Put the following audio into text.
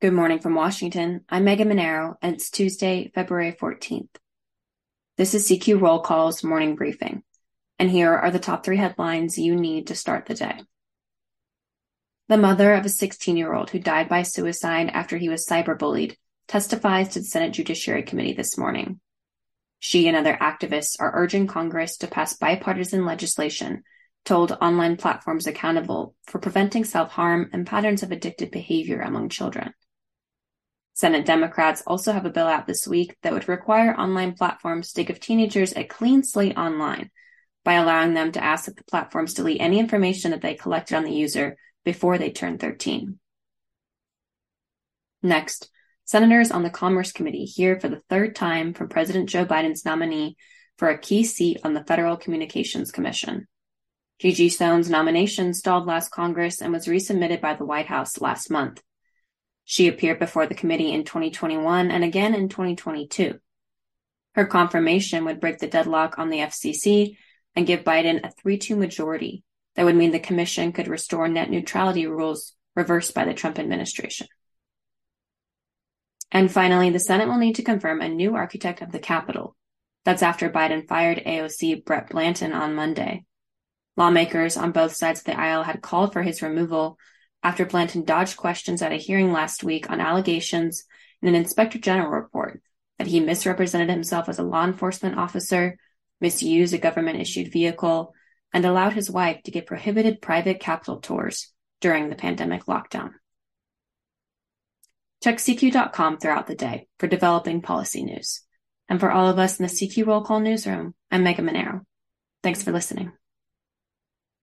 Good morning from Washington. I'm Megan Mineiro, and it's Tuesday, February 14th. This is CQ Roll Call's morning briefing, and here are the top three headlines you need to start the day. The mother of a 16 year old who died by suicide after he was cyberbullied testifies to the Senate Judiciary Committee this morning. She and other activists are urging Congress to pass bipartisan legislation to hold online platforms accountable for preventing self harm and patterns of addictive behavior among children. Senate Democrats also have a bill out this week that would require online platforms to give teenagers a clean slate online by allowing them to ask that the platforms delete any information that they collected on the user before they turn 13. Next, senators on the Commerce Committee hear for the third time from President Joe Biden's nominee for a key seat on the Federal Communications Commission. Gigi Sohn's nomination stalled last Congress and was resubmitted by the White House last month. She appeared before the committee in 2021 and again in 2022. Her confirmation would break the deadlock on the FCC and give Biden a 3 2 majority that would mean the commission could restore net neutrality rules reversed by the Trump administration. And finally, the Senate will need to confirm a new architect of the Capitol. That's after Biden fired AOC Brett Blanton on Monday. Lawmakers on both sides of the aisle had called for his removal after Blanton dodged questions at a hearing last week on allegations in an inspector general report that he misrepresented himself as a law enforcement officer, misused a government issued vehicle, and allowed his wife to get prohibited private Capitol tours during the pandemic lockdown. Check CQ.com throughout the day for developing policy news. And for all of us in the CQ Roll Call newsroom, I'm Megan Mineiro. Thanks for listening.